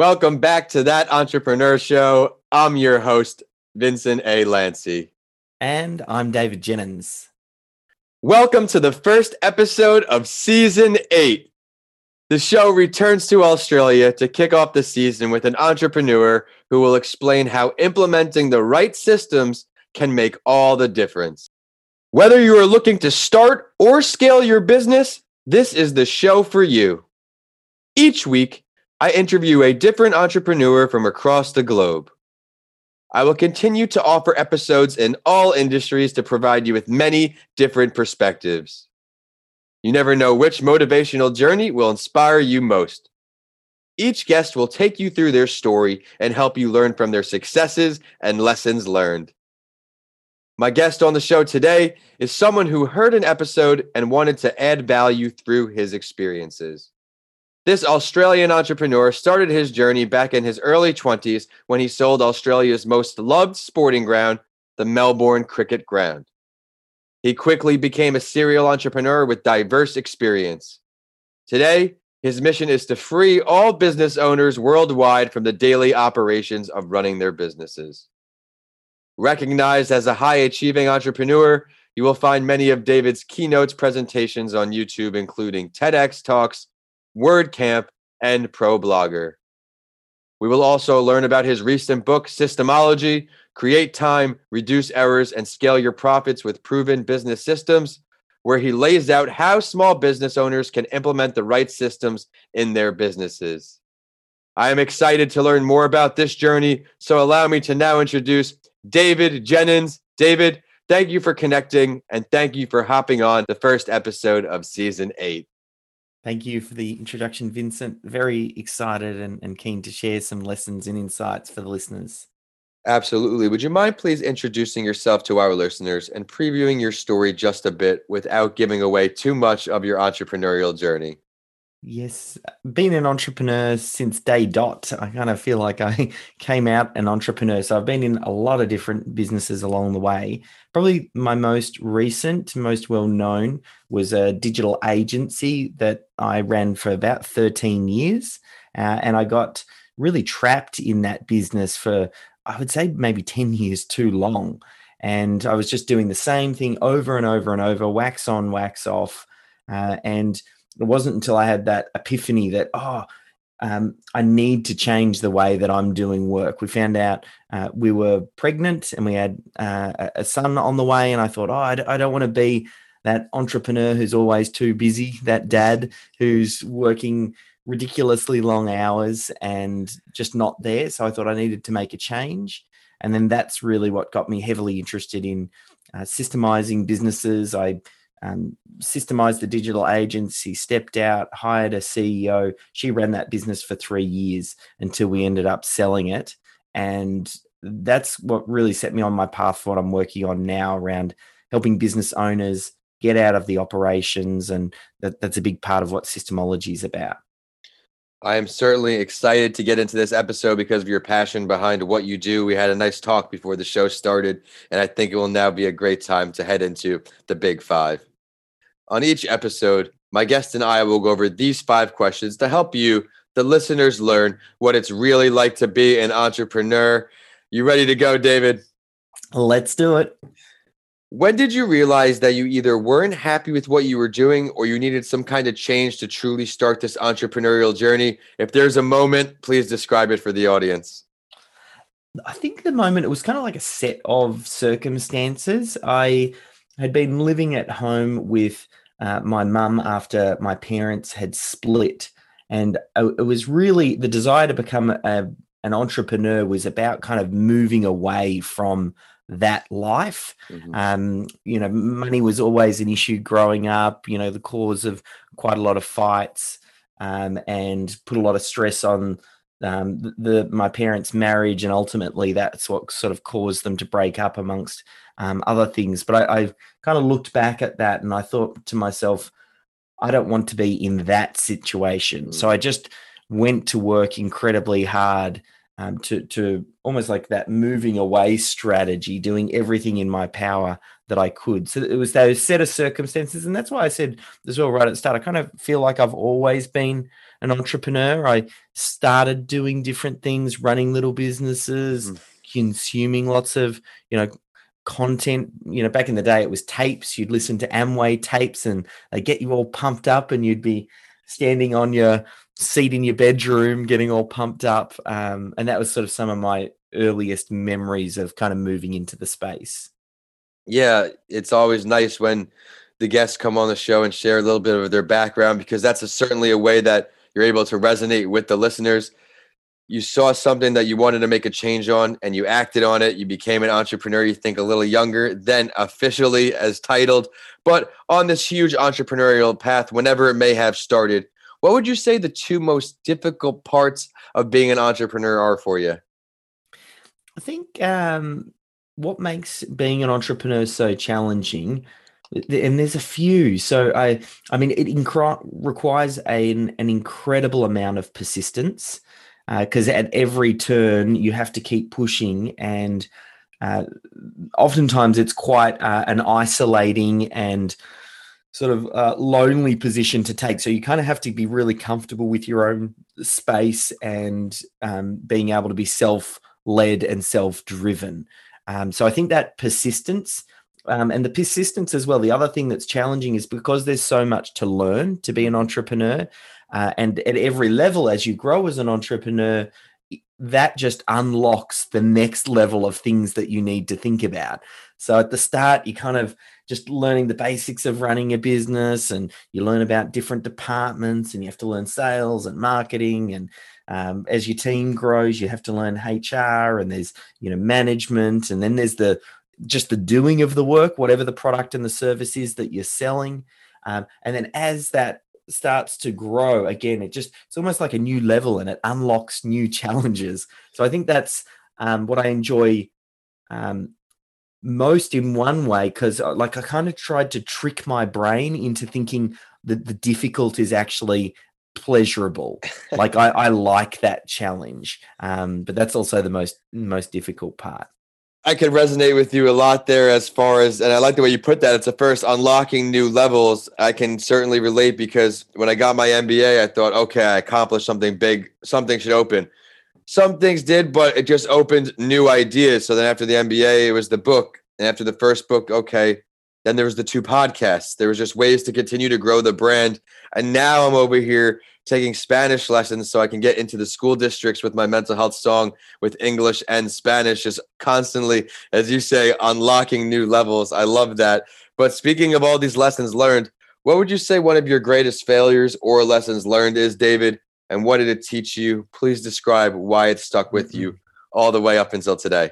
Welcome back to that entrepreneur show. I'm your host, Vincent A. Lanci. And I'm David Jenyns. Welcome to the first episode of season eight. The show returns to Australia to kick off the season with an entrepreneur who will explain how implementing the right systems can make all the difference. Whether you are looking to start or scale your business, this is the show for you. Each week, I interview a different entrepreneur from across the globe. I will continue to offer episodes in all industries to provide you with many different perspectives. You never know which motivational journey will inspire you most. Each guest will take you through their story and help you learn from their successes and lessons learned. My guest on the show today is someone who heard an episode and wanted to add value through his experiences. This Australian entrepreneur started his journey back in his early 20s when he sold Australia's most loved sporting ground, the Melbourne Cricket Ground. He quickly became a serial entrepreneur with diverse experience. Today, his mission is to free all business owners worldwide from the daily operations of running their businesses. Recognized as a high achieving entrepreneur, you will find many of David's keynotes presentations on YouTube, including TEDx Talks, WordCamp, and ProBlogger. We will also learn about his recent book, Systemology Create Time, Reduce Errors, and Scale Your Profits with Proven Business Systems, where he lays out how small business owners can implement the right systems in their businesses. I am excited to learn more about this journey, so allow me to now introduce David Jenyns. David, thank you for connecting and thank you for hopping on the first episode of season eight. Thank you for the introduction, Vincent. Very excited and, and keen to share some lessons and insights for the listeners. Absolutely. Would you mind please introducing yourself to our listeners and previewing your story just a bit without giving away too much of your entrepreneurial journey? Yes, been an entrepreneur since day dot, I kind of feel like I came out an entrepreneur. So I've been in a lot of different businesses along the way. Probably my most recent, most well known was a digital agency that I ran for about 13 years. Uh, and I got really trapped in that business for, I would say, maybe 10 years too long. And I was just doing the same thing over and over and over, wax on, wax off. Uh, and it wasn't until I had that epiphany that, oh, um, I need to change the way that I'm doing work. We found out uh, we were pregnant and we had uh, a son on the way. And I thought, oh, I d- I don't want to be that entrepreneur who's always too busy, that dad who's working ridiculously long hours and just not there. So I thought I needed to make a change. And then that's really what got me heavily interested in uh, systemizing businesses. I um, systemized the digital agency, stepped out, hired a CEO. She ran that business for three years until we ended up selling it. And that's what really set me on my path for what I'm working on now around helping business owners get out of the operations. And that, that's a big part of what systemology is about. I am certainly excited to get into this episode because of your passion behind what you do. We had a nice talk before the show started, and I think it will now be a great time to head into the big five. On each episode, my guest and I will go over these five questions to help you, the listeners, learn what it's really like to be an entrepreneur. You ready to go, David? Let's do it. When did you realize that you either weren't happy with what you were doing or you needed some kind of change to truly start this entrepreneurial journey? If there's a moment, please describe it for the audience. I think the moment it was kind of like a set of circumstances. I had been living at home with uh, my mum after my parents had split. And uh, it was really the desire to become a, an entrepreneur was about kind of moving away from that life. Mm-hmm. Um, you know, money was always an issue growing up, you know, the cause of quite a lot of fights um, and put a lot of stress on um, the, my parents' marriage, and ultimately that's what sort of caused them to break up amongst um, other things. But I, I kind of looked back at that and I thought to myself, I don't want to be in that situation. Mm. So I just went to work incredibly hard um, to to almost like that moving away strategy, doing everything in my power that I could. So it was those set of circumstances, and that's why I said as well right at the start. I kind of feel like I've always been an entrepreneur. I started doing different things, running little businesses, mm. consuming lots of you know content. You know, back in the day, it was tapes. You'd listen to Amway tapes, and they get you all pumped up, and you'd be standing on your seat in your bedroom, getting all pumped up. Um, and that was sort of some of my earliest memories of kind of moving into the space. Yeah, it's always nice when the guests come on the show and share a little bit of their background because that's a, certainly a way that you're able to resonate with the listeners. You saw something that you wanted to make a change on and you acted on it. You became an entrepreneur, you think a little younger than officially as titled, but on this huge entrepreneurial path, whenever it may have started, what would you say the two most difficult parts of being an entrepreneur are for you? I think um, what makes being an entrepreneur so challenging, and there's a few. So I, I mean, it requires an, an incredible amount of persistence because uh, at every turn you have to keep pushing and. Uh, oftentimes it's quite uh, an isolating and sort of uh, lonely position to take. So you kind of have to be really comfortable with your own space and um, being able to be self led and self driven. Um, so I think that persistence um, and the persistence as well. The other thing that's challenging is because there's so much to learn to be an entrepreneur. Uh, and at every level, as you grow as an entrepreneur, that just unlocks the next level of things that you need to think about. So at the start, you kind of just learning the basics of running a business and you learn about different departments and you have to learn sales and marketing and um, as your team grows you have to learn hr and there's you know management and then there's the just the doing of the work whatever the product and the service is that you're selling. Um, and then as that starts to grow again it just it's almost like a new level and it unlocks new challenges. So i think that's um, what i enjoy um, most in one way because uh, like I kind of tried to trick my brain into thinking that the difficult is actually pleasurable. like I, I like that challenge, um, but that's also the most most difficult part. I can resonate with you a lot there as far as, and I like the way you put that. It's the first unlocking new levels. I can certainly relate because when I got my MBA, I thought, okay, I accomplished something big. Something should open some things did, but it just opened new ideas. So then after the MBA, it was the book. And after the first book, okay, then there was the two podcasts. There was just ways to continue to grow the brand. And now I'm over here taking Spanish lessons so I can get into the school districts with my mental health song with English and Spanish, just constantly, as you say, unlocking new levels. I love that. But speaking of all these lessons learned, what would you say one of your greatest failures or lessons learned is, David? And what did it teach you? Please describe why it stuck with you mm-hmm. all the way up until today.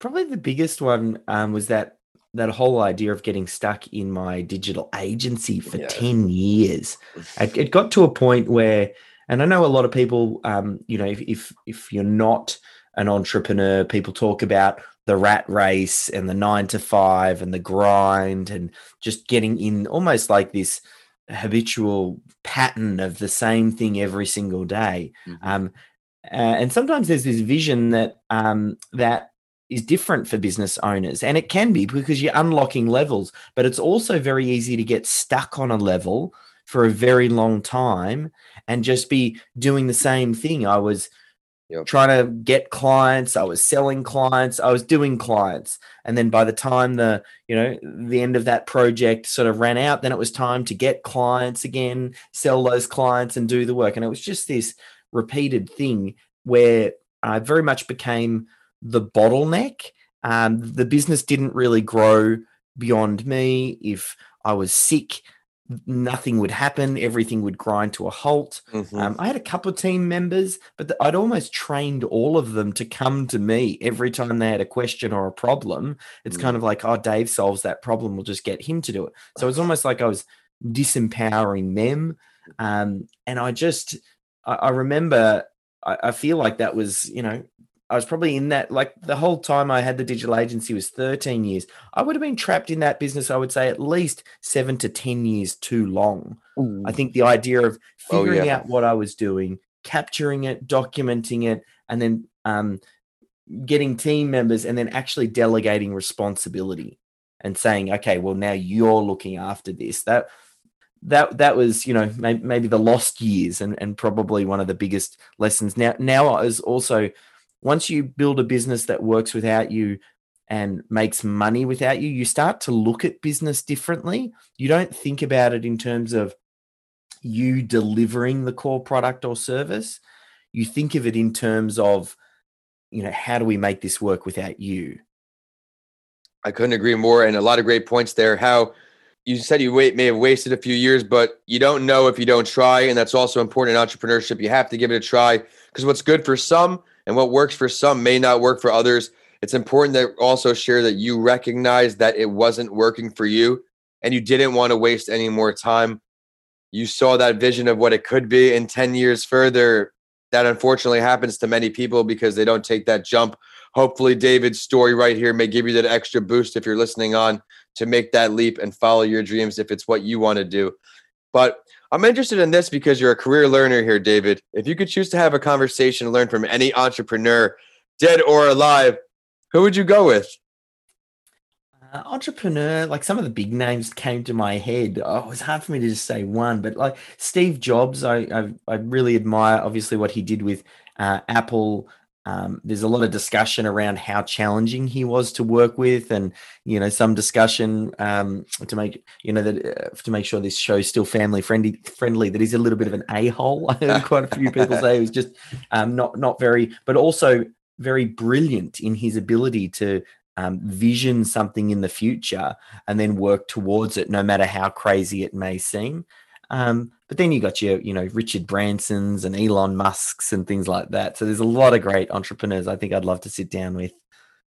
Probably the biggest one um, was that that whole idea of getting stuck in my digital agency for yeah. 10 years. It, it, got to a point where, and I know a lot of people, um, you know, if, if, if you're not an entrepreneur, people talk about the rat race and the nine to five and the grind and just getting in almost like this habitual pattern of the same thing every single day. Mm-hmm. Um, uh, and sometimes there's this vision that um, that is different for business owners, and it can be because you're unlocking levels. But it's also very easy to get stuck on a level for a very long time and just be doing the same thing. I was Yep. trying to get clients i was selling clients i was doing clients. And then by the time the you know the end of that project sort of ran out then it was time to get clients again sell those clients and do the work. And it was just this repeated thing where i very much became the bottleneck. Um, the business didn't really grow beyond me. If i was sick nothing would happen. Everything would grind to a halt. Mm-hmm. Um, I had a couple of team members, but the, I'd almost trained all of them to come to me every time they had a question or a problem. It's mm-hmm. kind of like, oh, Dave solves that problem. We'll just get him to do it. So it's almost like I was disempowering them. Um, and I just, I, I remember, I, I feel like that was, you know, I was probably in that like the whole time I had the digital agency was 13 years. I would have been trapped in that business, I would say at least seven to 10 years too long. Ooh. I think the idea of figuring oh, yeah. out what I was doing, capturing it, documenting it, and then um, getting team members and then actually delegating responsibility and saying, okay, well now you're looking after this. That that that was you know maybe, maybe the lost years and and probably one of the biggest lessons. Now now is also once you build a business that works without you and makes money without you, you start to look at business differently. You don't think about it in terms of you delivering the core product or service. You think of it in terms of, you know, how do we make this work without you? I couldn't agree more. And a lot of great points there. How you said you wait, may have wasted a few years, but you don't know if you don't try. And that's also important in entrepreneurship. You have to give it a try because what's good for some and what works for some may not work for others. It's important to also share that you recognize that it wasn't working for you and you didn't want to waste any more time. You saw that vision of what it could be in 10 years further. That unfortunately happens to many people because they don't take that jump. Hopefully, David's story right here may give you that extra boost if you're listening on to make that leap and follow your dreams if it's what you want to do. But I'm interested in this because you're a career learner here, David. If you could choose to have a conversation and learn from any entrepreneur, dead or alive, who would you go with? Uh, entrepreneur, like some of the big names came to my head. Oh, it was hard for me to just say one, but like Steve Jobs, I I, I really admire obviously what he did with uh, Apple. Um, there's a lot of discussion around how challenging he was to work with, and you know some discussion um, to make you know that uh, to make sure this show's still family friendly. Friendly that he's a little bit of an a hole. Quite a few people say he was just um, not not very, but also very brilliant in his ability to um, vision something in the future and then work towards it, no matter how crazy it may seem. Um, but then you got your, you know, Richard Bransons and Elon Musk's and things like that. So there's a lot of great entrepreneurs I think I'd love to sit down with.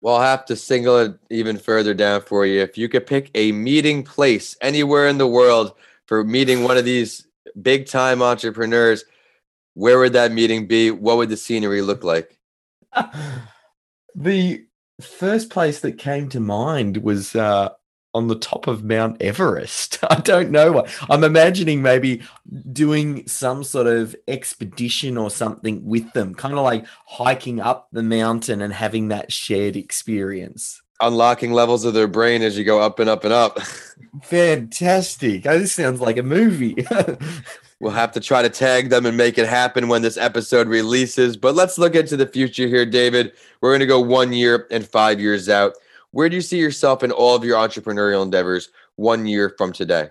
Well, I'll have to single it even further down for you. If you could pick a meeting place anywhere in the world for meeting one of these big time entrepreneurs, where would that meeting be? What would the scenery look like? the first place that came to mind was uh, on the top of Mount Everest. I don't know why. I'm imagining maybe doing some sort of expedition or something with them, kind of like hiking up the mountain and having that shared experience. Unlocking levels of their brain as you go up and up and up. Fantastic. Oh, this sounds like a movie. We'll have to try to tag them and make it happen when this episode releases. But let's look into the future here, David. We're going to go one year and five years out. Where do you see yourself in all of your entrepreneurial endeavors one year from today?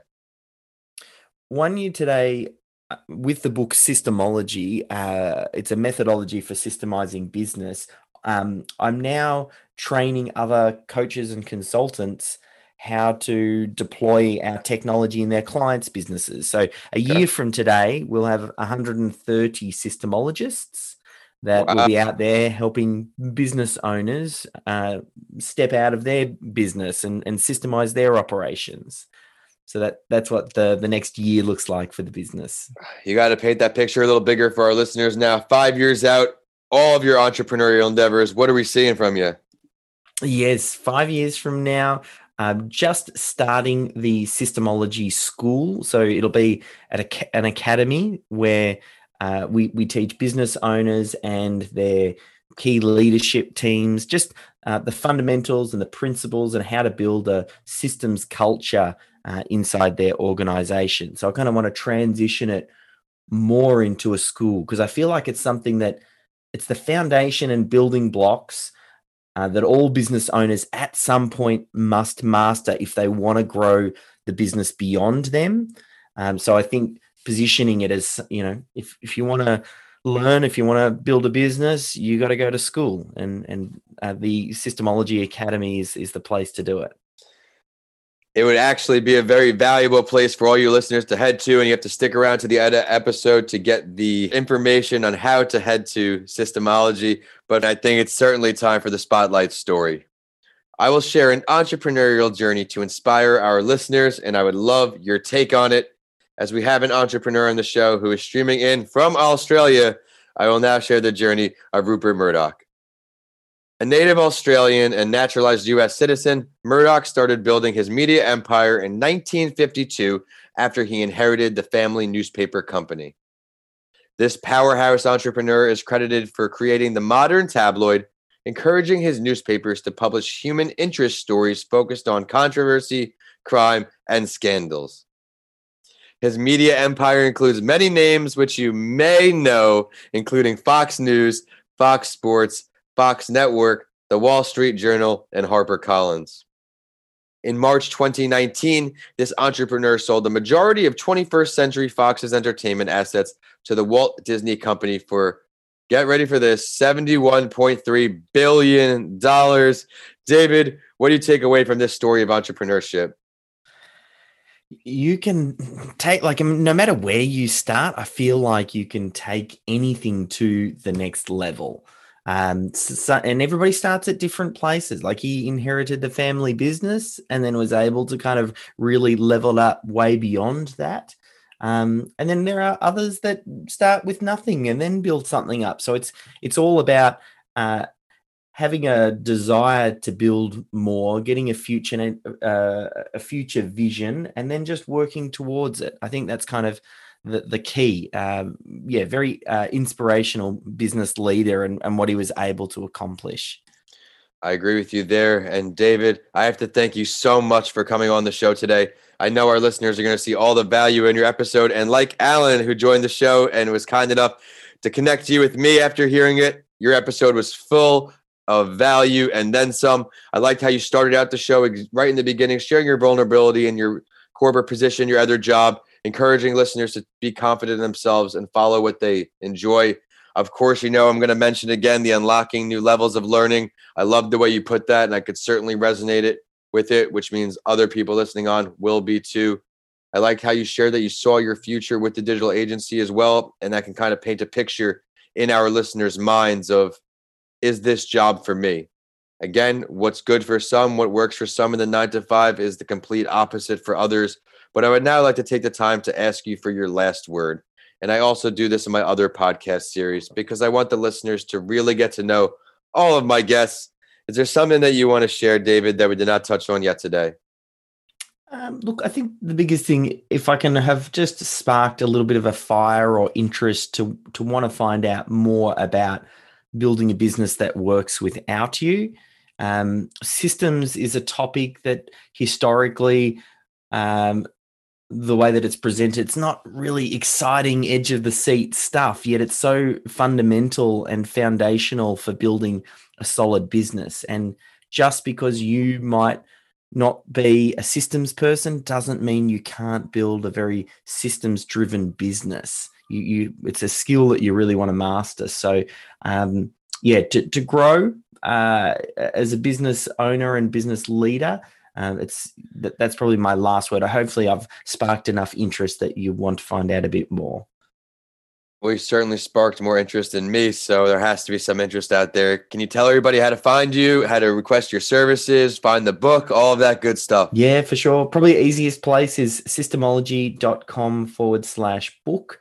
One year today, uh, with the book Systemology, uh, it's a methodology for systemizing business. Um, I'm now training other coaches and consultants how to deploy our technology in their clients' businesses. So a year from today, we'll have 130 systemologists that wow. will be out there helping business owners uh, step out of their business and, and systemize their operations. So that that's what the the next year looks like for the business. You got to paint that picture a little bigger for our listeners now. Five years out, all of your entrepreneurial endeavors. What are we seeing from you? Yes, five years from now, um, just starting the systemology school. So it'll be at a, an academy where uh, we, we teach business owners and their key leadership teams just uh, the fundamentals and the principles and how to build a systems culture uh, inside their organization. So I kind of want to transition it more into a school because I feel like it's something that it's the foundation and building blocks uh, that all business owners at some point must master if they want to grow the business beyond them. Um, so I think positioning it as you know, if if you want to learn, if you want to build a business, you got to go to school, and and uh, the Systemology Academy is is the place to do it it would actually be a very valuable place for all your listeners to head to. And you have to stick around to the end episode to get the information on how to head to systemology. But I think it's certainly time for the spotlight story. I will share an entrepreneurial journey to inspire our listeners, and I would love your take on it. As we have an entrepreneur on the show who is streaming in from Australia, I will now share the journey of Rupert Murdoch. A native Australian and naturalized U.S. citizen, Murdoch started building his media empire in 1952 after he inherited the family newspaper company. This powerhouse entrepreneur is credited for creating the modern tabloid, encouraging his newspapers to publish human interest stories focused on controversy, crime, and scandals. His media empire includes many names which you may know, including Fox News, Fox Sports, Fox Network, The Wall Street Journal, and HarperCollins. In March 2019, this entrepreneur sold the majority of 21st Century Fox's entertainment assets to the Walt Disney Company for, get ready for this, $71.3 billion. David, what do you take away from this story of entrepreneurship? You can take like no matter where you start i feel like you can take anything to the next level. Um so, and everybody starts at different places. Like he inherited the family business and then was able to kind of really level up way beyond that. Um, and then there are others that start with nothing and then build something up. So it's it's all about uh, having a desire to build more, getting a future uh, a future vision, and then just working towards it. I think that's kind of the, the key. Um, yeah, very uh, inspirational business leader and, and what he was able to accomplish. I agree with you there. And David, I have to thank you so much for coming on the show today. I know our listeners are going to see all the value in your episode. And like Alan, who joined the show and was kind enough to connect you with me after hearing it, your episode was full of value and then some. I liked how you started out the show right in the beginning, sharing your vulnerability and your corporate position, your other job, encouraging listeners to be confident in themselves and follow what they enjoy. Of course, you know, I'm going to mention again the unlocking new levels of learning. I love the way you put that, and I could certainly resonate it with it, which means other people listening on will be too. I like how you shared that you saw your future with the digital agency as well, and that can kind of paint a picture in our listeners' minds of is this job for me? Again, what's good for some, what works for some in the nine to five is the complete opposite for others. But I would now like to take the time to ask you for your last word. And I also do this in my other podcast series because I want the listeners to really get to know all of my guests. Is there something that you want to share, David, that we did not touch on yet today? Um, look, I think the biggest thing, if I can have just sparked a little bit of a fire or interest to to want to find out more about building a business that works without you. Um, systems is a topic that historically, um, the way that it's presented, it's not really exciting, edge of the seat stuff, yet it's so fundamental and foundational for building a solid business. And just because you might not be a systems person doesn't mean you can't build a very systems driven business you, you it's a skill that you really want to master. So um, yeah, to, to grow uh, as a business owner and business leader, um, it's that, that's probably my last word. Hopefully, I've sparked enough interest that you want to find out a bit more. We certainly sparked more interest in me, so there has to be some interest out there. Can you tell everybody how to find you, how to request your services, find the book, all of that good stuff? Yeah, for sure. Probably easiest place is systemology.com forward slash book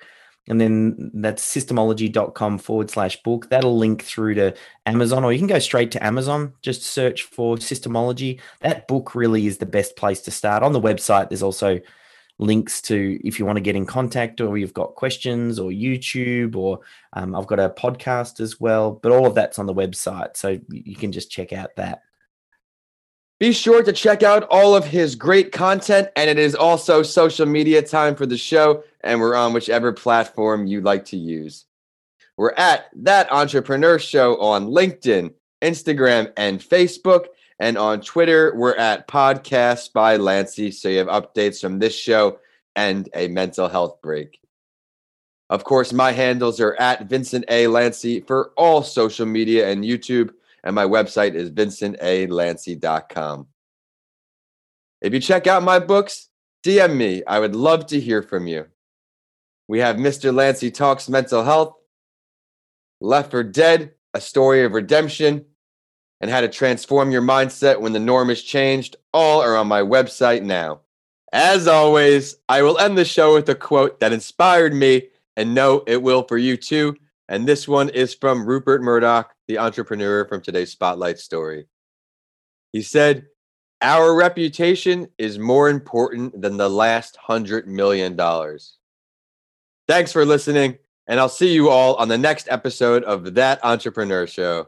and then that's systemology.com forward slash book. That'll link through to Amazon, or you can go straight to Amazon, just search for Systemology. That book really is the best place to start. On the website, there's also links to if you want to get in contact or you've got questions or YouTube, or um, I've got a podcast as well, but all of that's on the website. So you can just check out that. Be sure to check out all of his great content, and it is also social media time for the show, and we're on whichever platform you like to use. We're at That Entrepreneur Show on LinkedIn, Instagram, and Facebook. And on Twitter, we're at Podcast by Lanci. So you have updates from this show and a mental health break. Of course, my handles are at Vincent A. Lanci for all social media and YouTube and my website is vincentalanci.com. If you check out my books, DM me. I would love to hear from you. We have Mr. Lanci Talks Mental Health, Left for Dead, A Story of Redemption, and How to Transform Your Mindset When the Norm is Changed. All are on my website now. As always, I will end the show with a quote that inspired me, and know it will for you too. And this one is from Rupert Murdoch, the entrepreneur from today's Spotlight story. He said, Our reputation is more important than the last hundred million dollars. Thanks for listening, And I'll see you all on the next episode of That Entrepreneur Show.